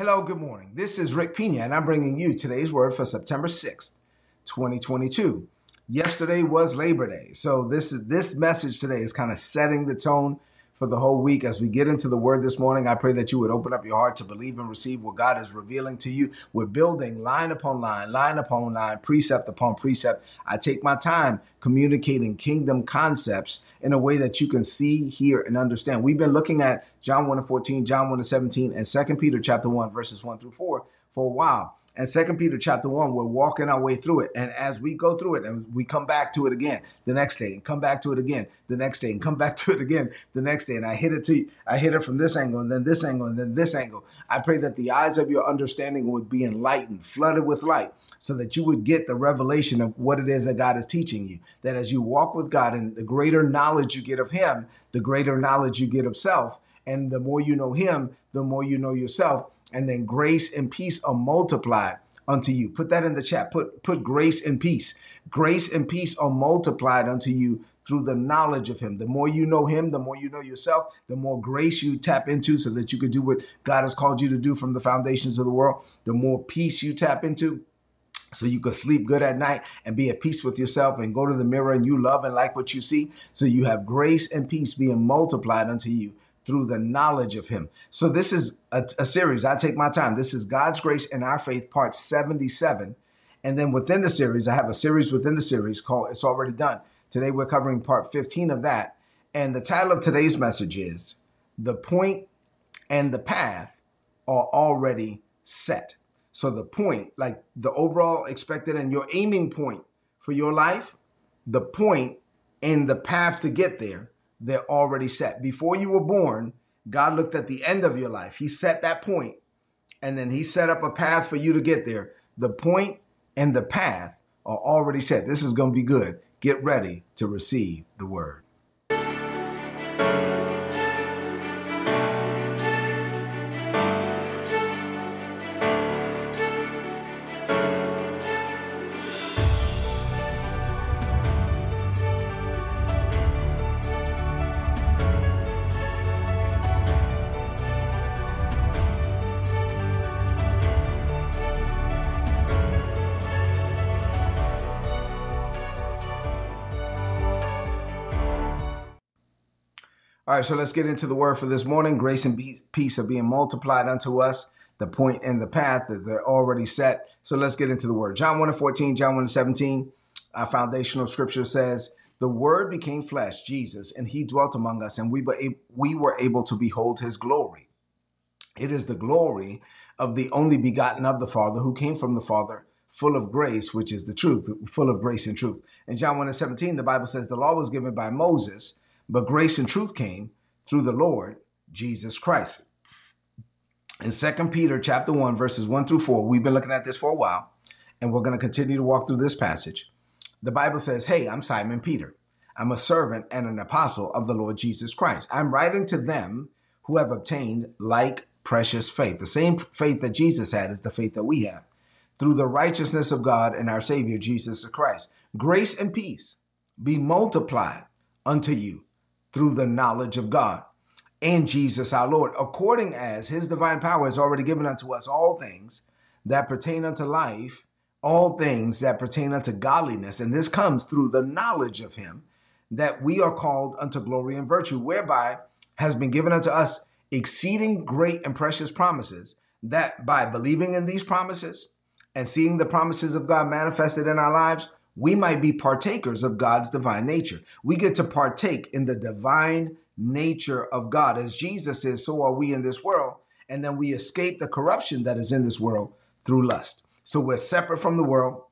Hello, good morning. This is Rick Pina, and I'm bringing you today's word for September 6th, 2022. Yesterday was Labor Day, so this is this message today is kind of setting the tone for the whole week. As we get into the word this morning, I pray that you would open up your heart to believe and receive what God is revealing to you. We're building line upon line, line upon line, precept upon precept. I take my time communicating kingdom concepts in a way that you can see, hear, and understand. We've been looking at John 1 and 14, John 1 and 17, and 2 Peter chapter 1, verses 1 through 4 for a while and second peter chapter 1 we're walking our way through it. And as we go through it and we come back to it again the next day and come back to it again the next day and come back to it again the next day and i hit it to you i hit it from this angle and then this angle and then this angle. I pray that the eyes of your understanding would be enlightened flooded with light so that you would get the revelation of what it is that god is teaching you. That as you walk with god and the greater knowledge you get of him the greater knowledge you get of self. And the more you know him the more you know yourself and then grace and peace are multiplied unto you. Put that in the chat. Put put grace and peace. Grace and peace are multiplied unto you through the knowledge of him. The more you know him, the more you know yourself, the more grace you tap into so that you can do what God has called you to do from the foundations of the world. The more peace you tap into, so you can sleep good at night and be at peace with yourself and go to the mirror and you love and like what you see. So you have grace and peace being multiplied unto you through the knowledge of him. So this is a, a, series. I take my time. This is God's Grace and Our Faith, part 77. And then within the series, I have a series within the series called It's Already Done. Today we're covering part 15 of that. And the title of today's message is The Point and the Path Are Already Set. So the point, like the overall expected and your aiming point for your life, the point and the path to get there they're already set. Before you were born, God looked at the end of your life. He set that point, and then He set up a path for you to get there. The point and the path are already set. This is going to be good. Get ready to receive the word. All right, so let's get into the word for this morning. Grace and peace are being multiplied unto us. The point and the path that they're already set. So let's get into the word. John 1 and 14, John 1 and 17. Our foundational scripture says, The word became flesh, Jesus, and he dwelt among us, and we were, we were able to behold his glory. It is the glory of the only begotten of the Father who came from the Father, full of grace, which is the truth, full of grace and truth. In John 1 and 17, the Bible says, The law was given by Moses but grace and truth came through the Lord Jesus Christ. In 2 Peter chapter 1, verses 1 through 4, we've been looking at this for a while, and we're going to continue to walk through this passage. The Bible says, Hey, I'm Simon Peter. I'm a servant and an apostle of the Lord Jesus Christ. I'm writing to them who have obtained like precious faith. The same faith that Jesus had is the faith that we have through the righteousness of God and our Savior Jesus Christ. Grace and peace be multiplied unto you through the knowledge of God and Jesus our Lord, according as his divine power has already given unto us all things that pertain unto life, all things that pertain unto godliness. And this comes through the knowledge of him that we are called unto glory and virtue, whereby has been given unto us exceeding great and precious promises, that by believing in these promises and seeing the promises of God manifested in our lives, we might be partakers of God's divine nature. We get to partake in the divine nature of God. As Jesus is, so are we in this world. And then we escape the corruption that is in this world through lust. So we're separate from the world.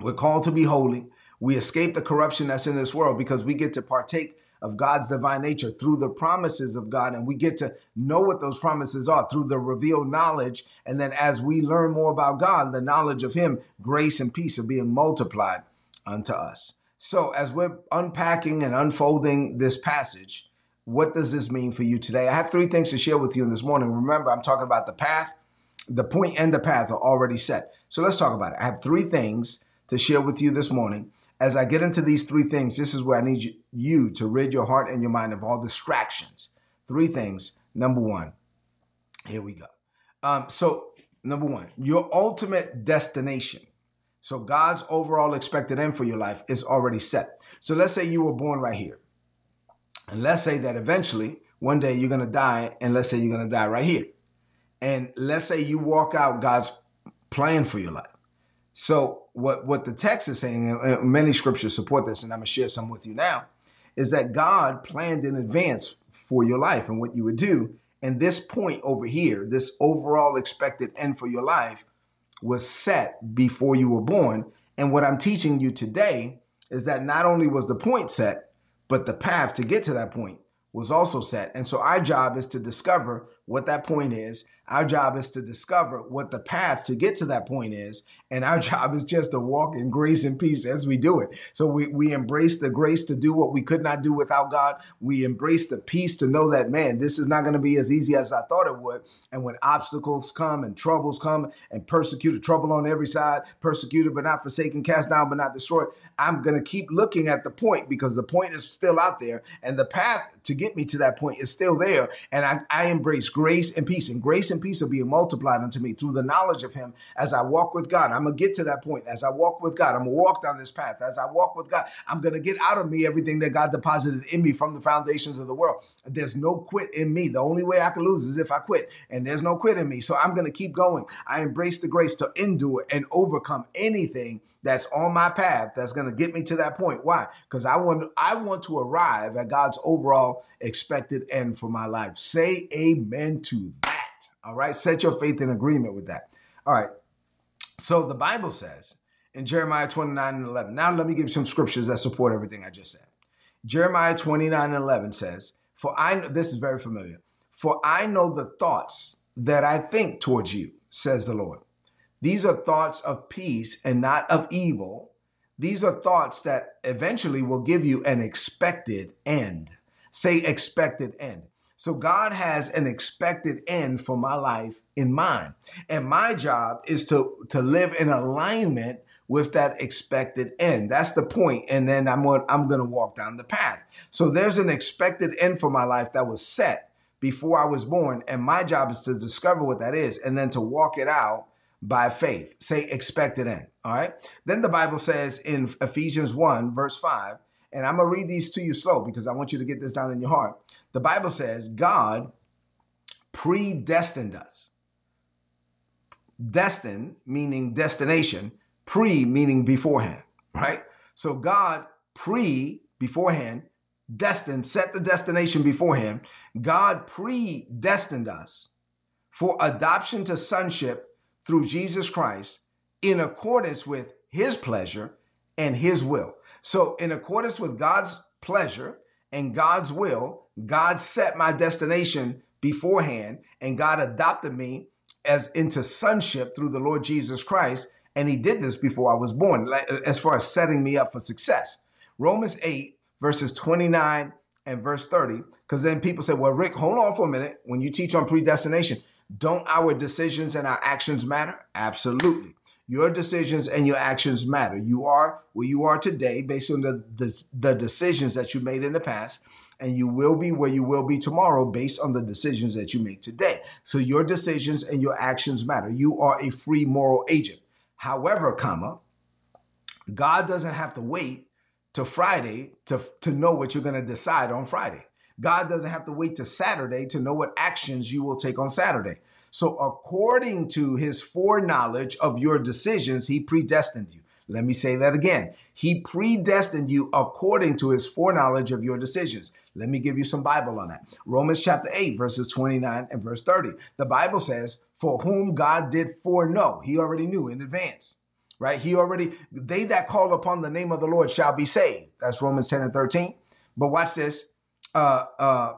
We're called to be holy. We escape the corruption that's in this world because we get to partake of God's divine nature through the promises of God. And we get to know what those promises are through the revealed knowledge. And then as we learn more about God, the knowledge of Him, grace and peace are being multiplied unto us. So, as we're unpacking and unfolding this passage, what does this mean for you today? I have three things to share with you this morning. Remember, I'm talking about the path. The point and the path are already set. So, let's talk about it. I have three things to share with you this morning. As I get into these three things, this is where I need you to rid your heart and your mind of all distractions. Three things. Number one, here we go. Um, so, number one, your ultimate destination. So, God's overall expected end for your life is already set. So, let's say you were born right here. And let's say that eventually, one day you're going to die, and let's say you're going to die right here. And let's say you walk out God's plan for your life. So, what, what the text is saying, and many scriptures support this, and I'm going to share some with you now, is that God planned in advance for your life and what you would do. And this point over here, this overall expected end for your life, was set before you were born. And what I'm teaching you today is that not only was the point set, but the path to get to that point was also set. And so our job is to discover what that point is our job is to discover what the path to get to that point is. And our job is just to walk in grace and peace as we do it. So we, we embrace the grace to do what we could not do without God. We embrace the peace to know that, man, this is not going to be as easy as I thought it would. And when obstacles come and troubles come and persecuted, trouble on every side, persecuted but not forsaken, cast down but not destroyed, I'm going to keep looking at the point because the point is still out there. And the path to get me to that point is still there. And I, I embrace grace and peace. And grace and peace are being multiplied unto me through the knowledge of him as I walk with God. I'm going to get to that point. As I walk with God, I'm going to walk down this path. As I walk with God, I'm going to get out of me everything that God deposited in me from the foundations of the world. There's no quit in me. The only way I can lose is if I quit, and there's no quit in me. So I'm going to keep going. I embrace the grace to endure and overcome anything that's on my path that's going to get me to that point. Why? Because I want I want to arrive at God's overall expected end for my life. Say amen to that. All right. Set your faith in agreement with that. All right. So the Bible says in Jeremiah 29 and 11. Now let me give you some scriptures that support everything I just said. Jeremiah 29 and 11 says, For I, know, this is very familiar, for I know the thoughts that I think towards you, says the Lord. These are thoughts of peace and not of evil. These are thoughts that eventually will give you an expected end. Say expected end. So God has an expected end for my life in mind. And my job is to, to live in alignment with that expected end. That's the point. And then I'm I'm going to walk down the path. So there's an expected end for my life that was set before I was born. And my job is to discover what that is and then to walk it out by faith. Say expected end. All right. Then the Bible says in Ephesians 1, verse 5, and I'm going to read these to you slow because I want you to get this down in your heart. The Bible says God predestined us. Destined meaning destination, pre meaning beforehand, right? So God pre beforehand, destined, set the destination beforehand. God predestined us for adoption to sonship through Jesus Christ in accordance with his pleasure and his will. So, in accordance with God's pleasure and God's will, God set my destination beforehand and God adopted me as into sonship through the Lord Jesus Christ. And he did this before I was born, as far as setting me up for success. Romans 8, verses 29 and verse 30. Because then people say, well, Rick, hold on for a minute. When you teach on predestination, don't our decisions and our actions matter? Absolutely. Your decisions and your actions matter. You are where you are today based on the, the, the decisions that you made in the past and you will be where you will be tomorrow based on the decisions that you make today. So your decisions and your actions matter. You are a free moral agent. However, comma, God doesn't have to wait to Friday to, to know what you're going to decide on Friday. God doesn't have to wait to Saturday to know what actions you will take on Saturday. So, according to his foreknowledge of your decisions, he predestined you. Let me say that again. He predestined you according to his foreknowledge of your decisions. Let me give you some Bible on that. Romans chapter 8, verses 29 and verse 30. The Bible says, For whom God did foreknow, he already knew in advance, right? He already, they that call upon the name of the Lord shall be saved. That's Romans 10 and 13. But watch this. Uh, uh,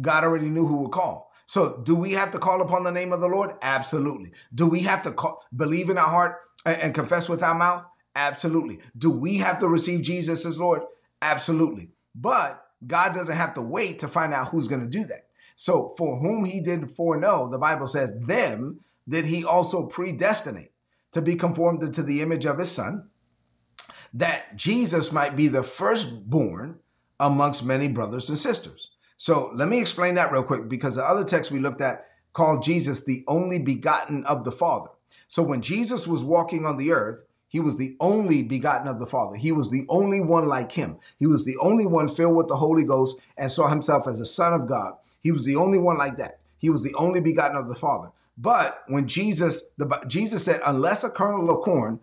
God already knew who would call. So, do we have to call upon the name of the Lord? Absolutely. Do we have to call, believe in our heart and, and confess with our mouth? Absolutely. Do we have to receive Jesus as Lord? Absolutely. But God doesn't have to wait to find out who's going to do that. So, for whom he did foreknow, the Bible says, them did he also predestinate to be conformed to the image of his son, that Jesus might be the firstborn amongst many brothers and sisters. So, let me explain that real quick because the other text we looked at called Jesus the only begotten of the Father. So when Jesus was walking on the earth, he was the only begotten of the Father. He was the only one like him. He was the only one filled with the Holy Ghost and saw himself as a son of God. He was the only one like that. He was the only begotten of the Father. But when Jesus, the, Jesus said, unless a kernel of corn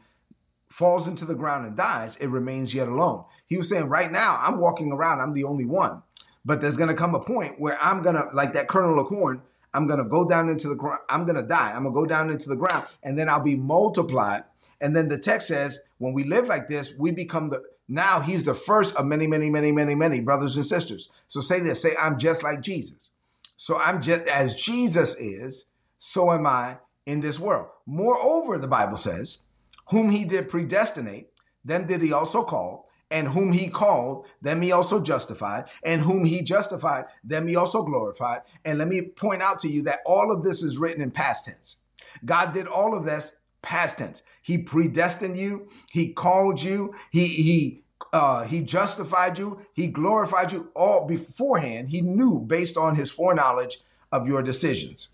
falls into the ground and dies, it remains yet alone. He was saying, right now, I'm walking around, I'm the only one. But there's going to come a point where I'm going to, like that kernel of corn, I'm going to go down into the ground. I'm going to die. I'm going to go down into the ground and then I'll be multiplied. And then the text says, when we live like this, we become the, now he's the first of many, many, many, many, many brothers and sisters. So say this, say, I'm just like Jesus. So I'm just as Jesus is, so am I in this world. Moreover, the Bible says, whom he did predestinate, them did he also call and whom he called, them he also justified, and whom he justified, them he also glorified. And let me point out to you that all of this is written in past tense. God did all of this past tense. He predestined you, he called you, he he uh, he justified you, he glorified you all beforehand. He knew based on his foreknowledge of your decisions.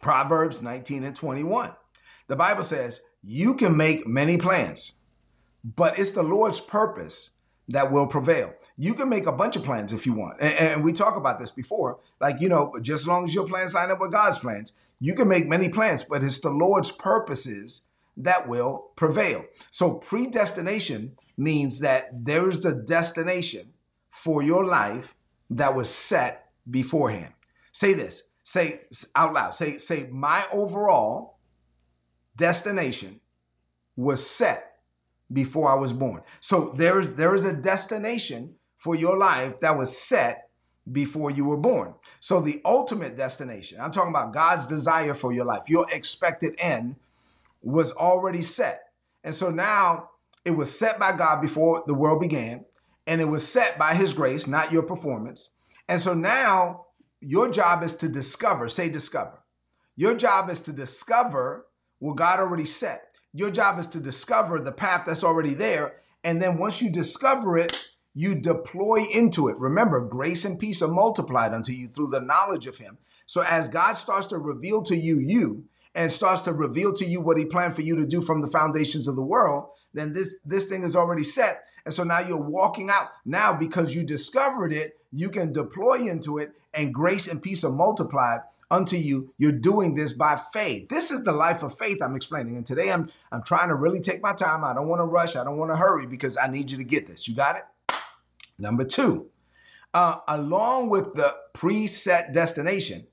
Proverbs 19 and 21. The Bible says, You can make many plans but it's the Lord's purpose that will prevail. You can make a bunch of plans if you want. And, and, we talk about this before. Like, you know, just as long as your plans line up with God's plans, you can make many plans, but it's the Lord's purposes that will prevail. So predestination means that there is a destination for your life that was set beforehand. Say this, say out loud, say, say, my overall destination was set before I was born. So there is there is a destination for your life that was set before you were born. So the ultimate destination, I'm talking about God's desire for your life, your expected end was already set. And so now it was set by God before the world began, and it was set by his grace, not your performance. And so now your job is to discover, say discover. Your job is to discover what God already set. Your job is to discover the path that's already there. And then once you discover it, you deploy into it. Remember, grace and peace are multiplied unto you through the knowledge of Him. So as God starts to reveal to you, you, and starts to reveal to you what He planned for you to do from the foundations of the world, then this this thing is already set. And so now you're walking out. Now, because you discovered it, you can deploy into it, and grace and peace are multiplied unto you. You're doing this by faith. This is the life of faith I'm explaining. And today I'm I'm trying to really take my time. I don't want to rush. I don't want to hurry because I need you to get this. You got it? Number two, uh, along with the preset destination,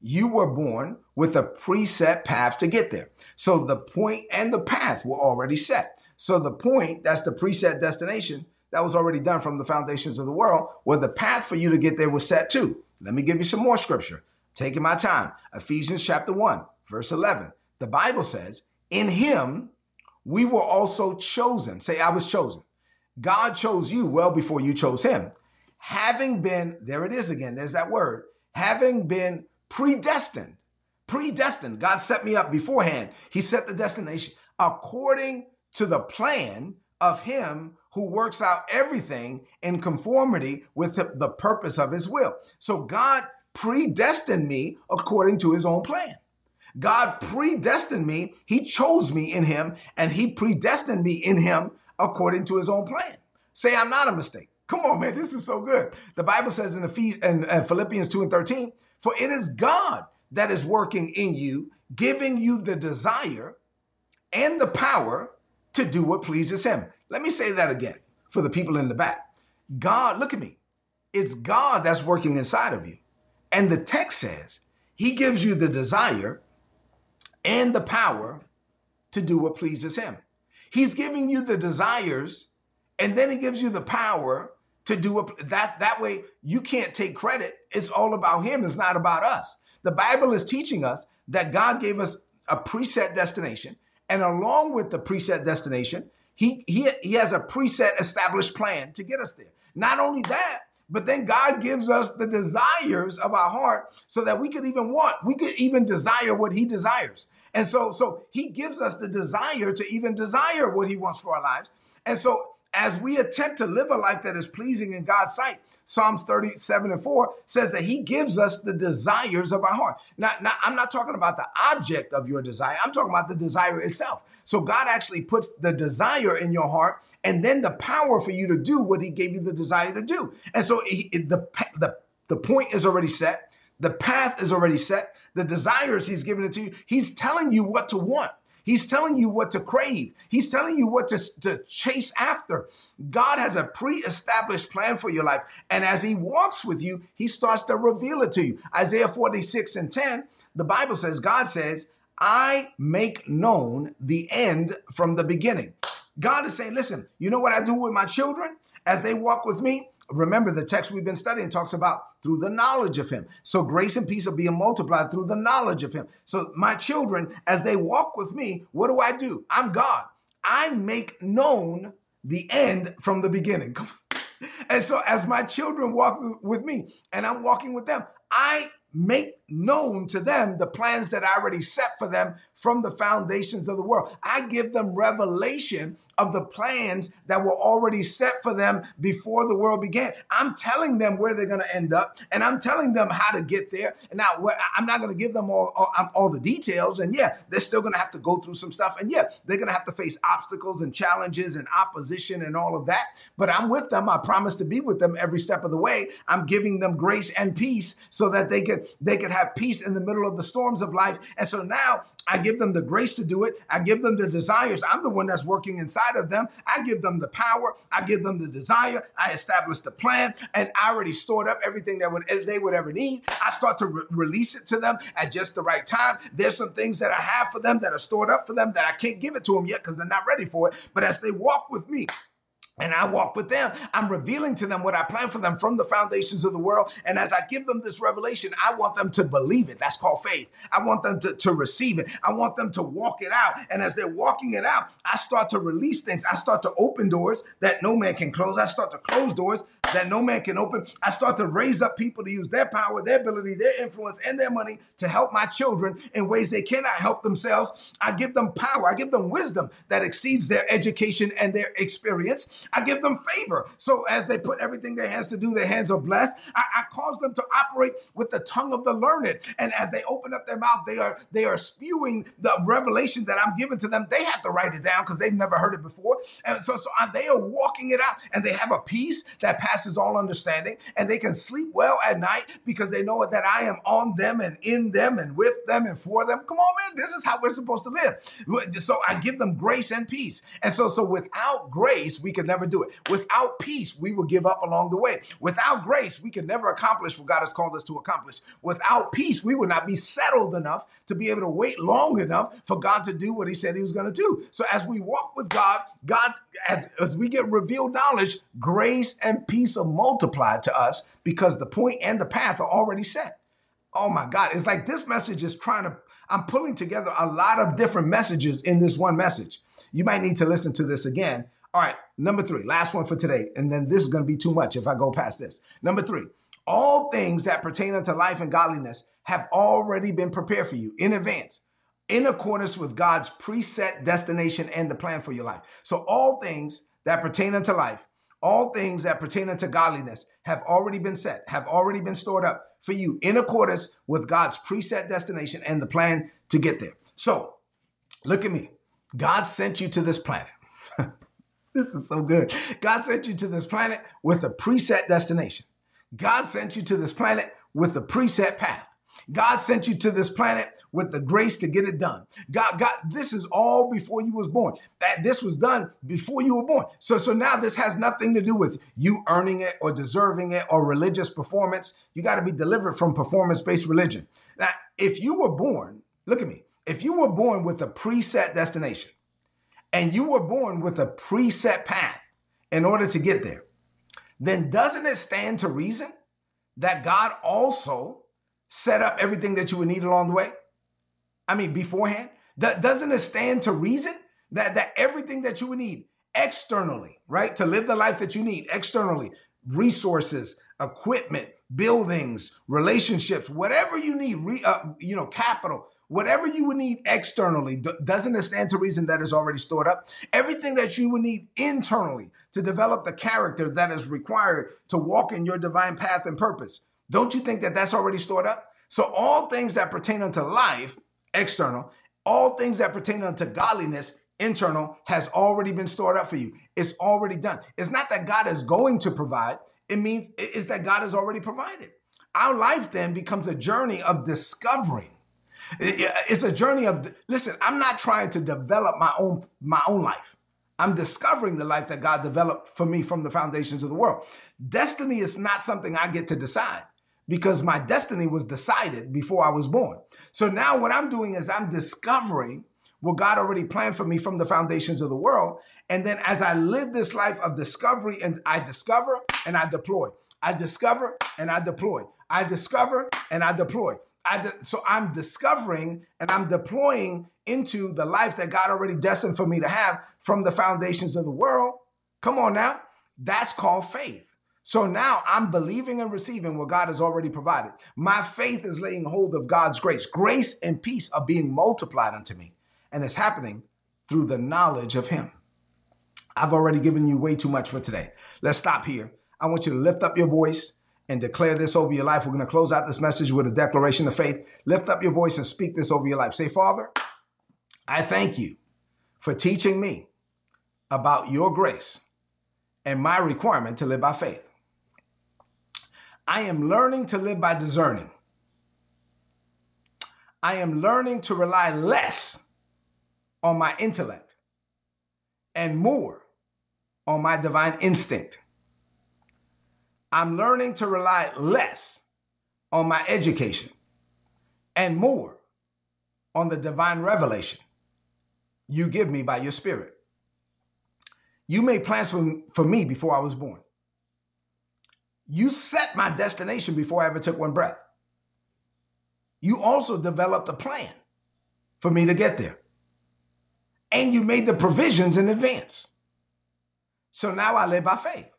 you were born with a preset path to get there. So the point and the path were already set. So the point, that's the preset destination, that was already done from the foundations of the world, where the path for you to get there was set too. Let me give you some more scripture taking my time. Ephesians chapter 1, verse 11. The Bible says, In him we were also chosen. Say, I was chosen. God chose you well before you chose him. Having been, there it is again, there's that word, having been predestined. Predestined. God set me up beforehand. He set the destination according to the plan of him who works out everything in conformity with the, purpose of his will. So God predestined me according to his own plan. God predestined me. He chose me in him and he predestined me in him according to his own plan. Say I'm not a mistake. Come on, man. This is so good. The Bible says in, Ephes- in, in Philippians 2 and 13, for it is God that is working in you, giving you the desire and the power to do what pleases him. Let me say that again for the people in the back. God, look at me. It's God that's working inside of you. And the text says he gives you the desire and the power to do what pleases him. He's giving you the desires and then he gives you the power to do it that that way you can't take credit. It's all about him, it's not about us. The Bible is teaching us that God gave us a preset destination and along with the preset destination, he, he, he has a preset established plan to get us there. Not only that, but then God gives us the desires of our heart so that we could even want, we could even desire what he desires. And so, so he gives us the desire to even desire what he wants for our lives. And so as we attempt to live a life that is pleasing in God's sight, Psalms 37 and 4 says that he gives us the desires of our heart. Now, now, I'm not talking about the object of your desire, I'm talking about the desire itself. So God actually puts the desire in your heart and then the power for you to do what he gave you the desire to do. And so he, the, the, the point is already set. The path is already set. The desires he's given it to you. He's telling you what to want. He's telling you what to crave. He's telling you what to, to chase after. God has a pre established plan for your life. And as He walks with you, He starts to reveal it to you. Isaiah 46 and 10, the Bible says, God says, I make known the end from the beginning. God is saying, listen, you know what I do with my children as they walk with me? Remember, the text we've been studying talks about through the knowledge of Him. So grace and peace are being multiplied through the knowledge of Him. So my children, as they walk with me, what do I do? I'm God. I make known the end from the beginning. and so as my children walk with me and I'm walking with them, I make known to them the plans that I already set for them from the foundations of the world. I give them revelation of the plans that were already set for them before the world began. I'm telling them where they're going to end up, and I'm telling them how to get there. And now, what, I'm not going to give them all, all, all the details. And yeah, they're still going to have to go through some stuff. And yeah, they're going to have to face obstacles and challenges and opposition and all of that. But I'm with them. I promise to be with them every step of the way. I'm giving them grace and peace so that they can they can have peace in the middle of the storms of life. And so now I give them the grace to do it. I give them the desires. I'm the one that's working inside of them. I give them the power. I give them the desire. I establish the plan, and I already stored up everything that would they would ever need. I start to re- release it to them at just the right time. There's some things that I have for them that are stored up for them that I can't give it to them yet because they're not ready for it. But as they walk with me, and I walk with them. I'm revealing to them what I plan for them from the foundations of the world. And as I give them this revelation, I want them to believe it. That's called faith. I want them to, to receive it. I want them to walk it out. And as they're walking it out, I start to release things. I start to open doors that no man can close. I start to close doors that no man can open. I start to raise up people to use their power, their ability, their influence, and their money to help my children in ways they cannot help themselves. I give them power. I give them wisdom that exceeds their education and their experience. I give them favor. So as they put everything their hands to do, their hands are blessed. I, I cause them to operate with the tongue of the learned. And as they open up their mouth, they are they are spewing the revelation that I'm giving to them. They have to write it down because they've never heard it before. And so, so uh, they are walking it out and they have a peace that passes all understanding. And they can sleep well at night because they know that I am on them and in them and with them and for them. Come on, man. This is how we're supposed to live. So I give them grace and peace. And so, so without grace, we can never do it. Without peace, we will give up along the way. Without grace, we can never accomplish what God has called us to accomplish. Without peace, we would not be settled enough to be able to wait long enough for God to do what He said He was going to do. So as we walk with God, God, as, as we get revealed knowledge, grace and peace are multiplied to us because the point and the path are already set. Oh my God. It's like this message is trying to, I'm pulling together a lot of different messages in this one message. You might need to listen to this again all right, number three, last one for today. And then this is going to be too much if I go past this. Number three, all things that pertain unto life and godliness have already been prepared for you in advance, in accordance with God's preset destination and the plan for your life. So, all things that pertain unto life, all things that pertain unto godliness have already been set, have already been stored up for you in accordance with God's preset destination and the plan to get there. So, look at me. God sent you to this planet. This is so good. God sent you to this planet with a preset destination. God sent you to this planet with a preset path. God sent you to this planet with the grace to get it done. God, God, this is all before you was born. That this was done before you were born. So, so now this has nothing to do with you earning it or deserving it or religious performance. You got to be delivered from performance-based religion. Now, if you were born, look at me. If you were born with a preset destination, and you were born with a preset path in order to get there, then doesn't it stand to reason that God also set up everything that you would need along the way? I mean, beforehand? That Doesn't it stand to reason that, that everything that you would need externally, right, to live the life that you need externally, resources, equipment, buildings, relationships, whatever you need, re, uh, you know, capital, whatever you would need externally, doesn't it stand to reason that is already stored up? Everything that you would need internally to develop the character that is required to walk in your divine path and purpose, don't you think that that's already stored up? So all things that pertain unto life, external, all things that pertain unto godliness, internal, has already been stored up for you. It's already done. It's not that God is going to provide. It means it's that God has already provided. Our life then becomes a journey of discovering. It's a journey of listen, I'm not trying to develop my own my own life. I'm discovering the life that God developed for me from the foundations of the world. Destiny is not something I get to decide because my destiny was decided before I was born. So now what I'm doing is I'm discovering what God already planned for me from the foundations of the world. And then as I live this life of discovery and I discover and I deploy, I discover and I deploy, I discover and I deploy. I de- so I'm discovering and I'm deploying into the life that God already destined for me to have from the foundations of the world. Come on now. That's called faith. So now I'm believing and receiving what God has already provided. My faith is laying hold of God's grace. Grace and peace are being multiplied unto me, and it's happening through the knowledge of Him. I've already given you way too much for today. Let's stop here. I want you to lift up your voice and declare this over your life. We're going to close out this message with a declaration of faith. Lift up your voice and speak this over your life. Say, Father, I thank you for teaching me about your grace and my requirement to live by faith. I am learning to live by discerning. I am learning to rely less on my intellect and more on my divine instinct. I'm learning to rely less on my education and more on the divine revelation you give me by your spirit. You made plans for, for me before I was born. You set my destination before I ever took one breath. You also developed a plan for me to get there. And you made the provisions in advance. So now I live by faith.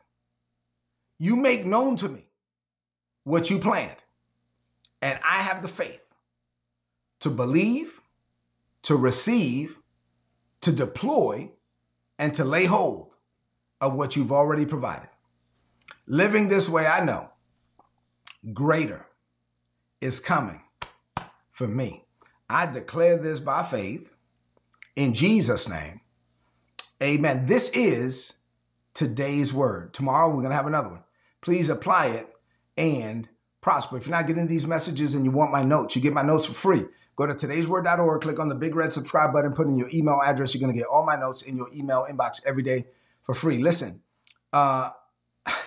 You make known to me what you planned. And I have the faith to believe, to receive, to deploy, and to lay hold of what you've already provided. Living this way, I know greater is coming for me. I declare this by faith in Jesus' name. Amen. This is today's word. Tomorrow we're going to have another one. Please apply it and prosper. If you're not getting these messages and you want my notes, you get my notes for free. Go to today'sword.org, click on the big red subscribe button, put in your email address. You're going to get all my notes in your email inbox every day for free. Listen, uh,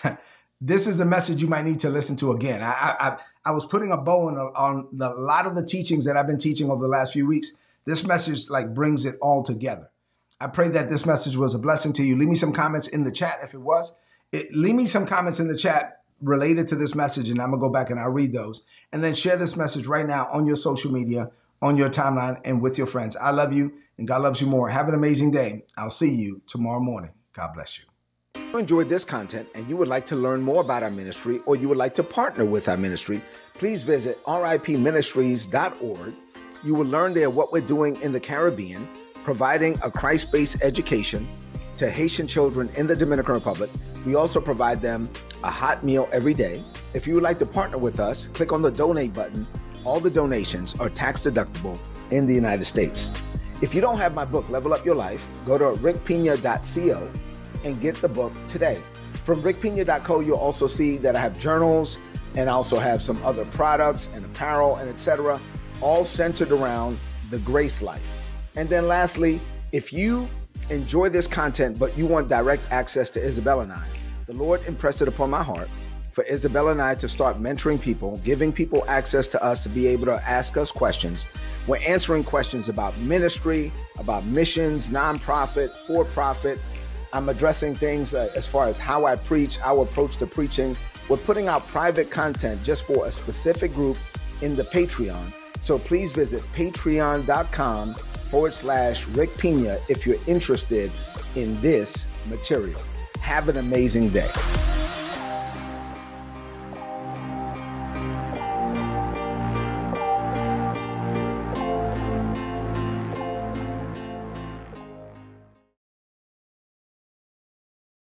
this is a message you might need to listen to again. I I, I was putting a bow on, on the, a lot of the teachings that I've been teaching over the last few weeks. This message like brings it all together. I pray that this message was a blessing to you. Leave me some comments in the chat if it was. It, leave me some comments in the chat related to this message, and I'm gonna go back and I'll read those. And then share this message right now on your social media, on your timeline, and with your friends. I love you, and God loves you more. Have an amazing day. I'll see you tomorrow morning. God bless you. You enjoyed this content and you would like to learn more about our ministry or you would like to partner with our ministry, please visit ripministries.org. You will learn there what we're doing in the Caribbean, providing a Christ based education to Haitian children in the Dominican Republic. We also provide them a hot meal every day. If you would like to partner with us, click on the donate button. All the donations are tax deductible in the United States. If you don't have my book, Level Up Your Life, go to rickpina.co and get the book today. From rickpina.co, you'll also see that I have journals and I also have some other products and apparel and etc., all centered around the grace life. And then lastly, if you enjoy this content but you want direct access to Isabella and I, the Lord impressed it upon my heart for Isabella and I to start mentoring people, giving people access to us to be able to ask us questions. We're answering questions about ministry, about missions, nonprofit, for profit, I'm addressing things uh, as far as how I preach, our approach to preaching. We're putting out private content just for a specific group in the Patreon. So please visit patreon.com forward slash Rick Pina if you're interested in this material. Have an amazing day.